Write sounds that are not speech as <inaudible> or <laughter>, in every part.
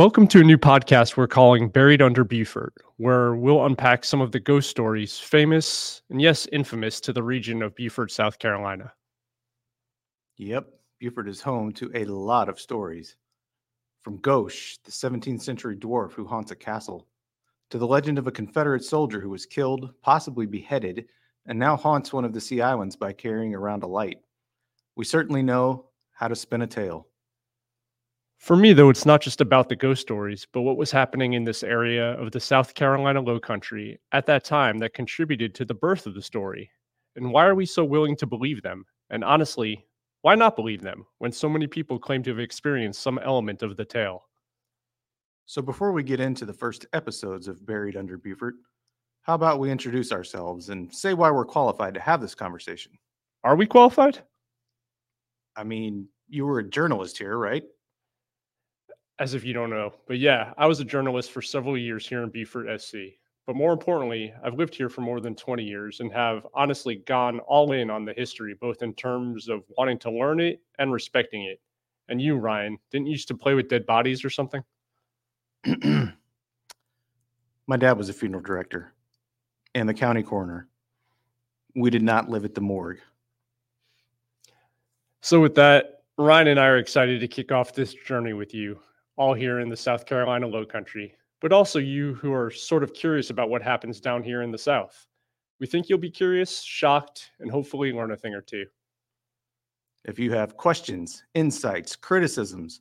Welcome to a new podcast we're calling Buried Under Beaufort, where we'll unpack some of the ghost stories famous and, yes, infamous to the region of Beaufort, South Carolina. Yep, Beaufort is home to a lot of stories. From Gauche, the 17th century dwarf who haunts a castle, to the legend of a Confederate soldier who was killed, possibly beheaded, and now haunts one of the Sea Islands by carrying around a light. We certainly know how to spin a tale. For me, though, it's not just about the ghost stories, but what was happening in this area of the South Carolina Low Country at that time that contributed to the birth of the story. And why are we so willing to believe them? And honestly, why not believe them when so many people claim to have experienced some element of the tale? So, before we get into the first episodes of Buried Under Beaufort, how about we introduce ourselves and say why we're qualified to have this conversation? Are we qualified? I mean, you were a journalist here, right? As if you don't know. But yeah, I was a journalist for several years here in Beaufort SC. But more importantly, I've lived here for more than 20 years and have honestly gone all in on the history, both in terms of wanting to learn it and respecting it. And you, Ryan, didn't you used to play with dead bodies or something? <clears throat> My dad was a funeral director and the county coroner. We did not live at the morgue. So, with that, Ryan and I are excited to kick off this journey with you all here in the South Carolina low country, but also you who are sort of curious about what happens down here in the South. We think you'll be curious, shocked, and hopefully learn a thing or two. If you have questions, insights, criticisms,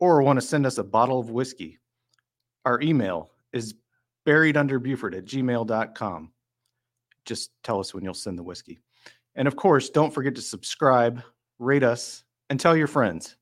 or want to send us a bottle of whiskey, our email is buriedunderbeaufort at gmail.com. Just tell us when you'll send the whiskey. And of course, don't forget to subscribe, rate us, and tell your friends.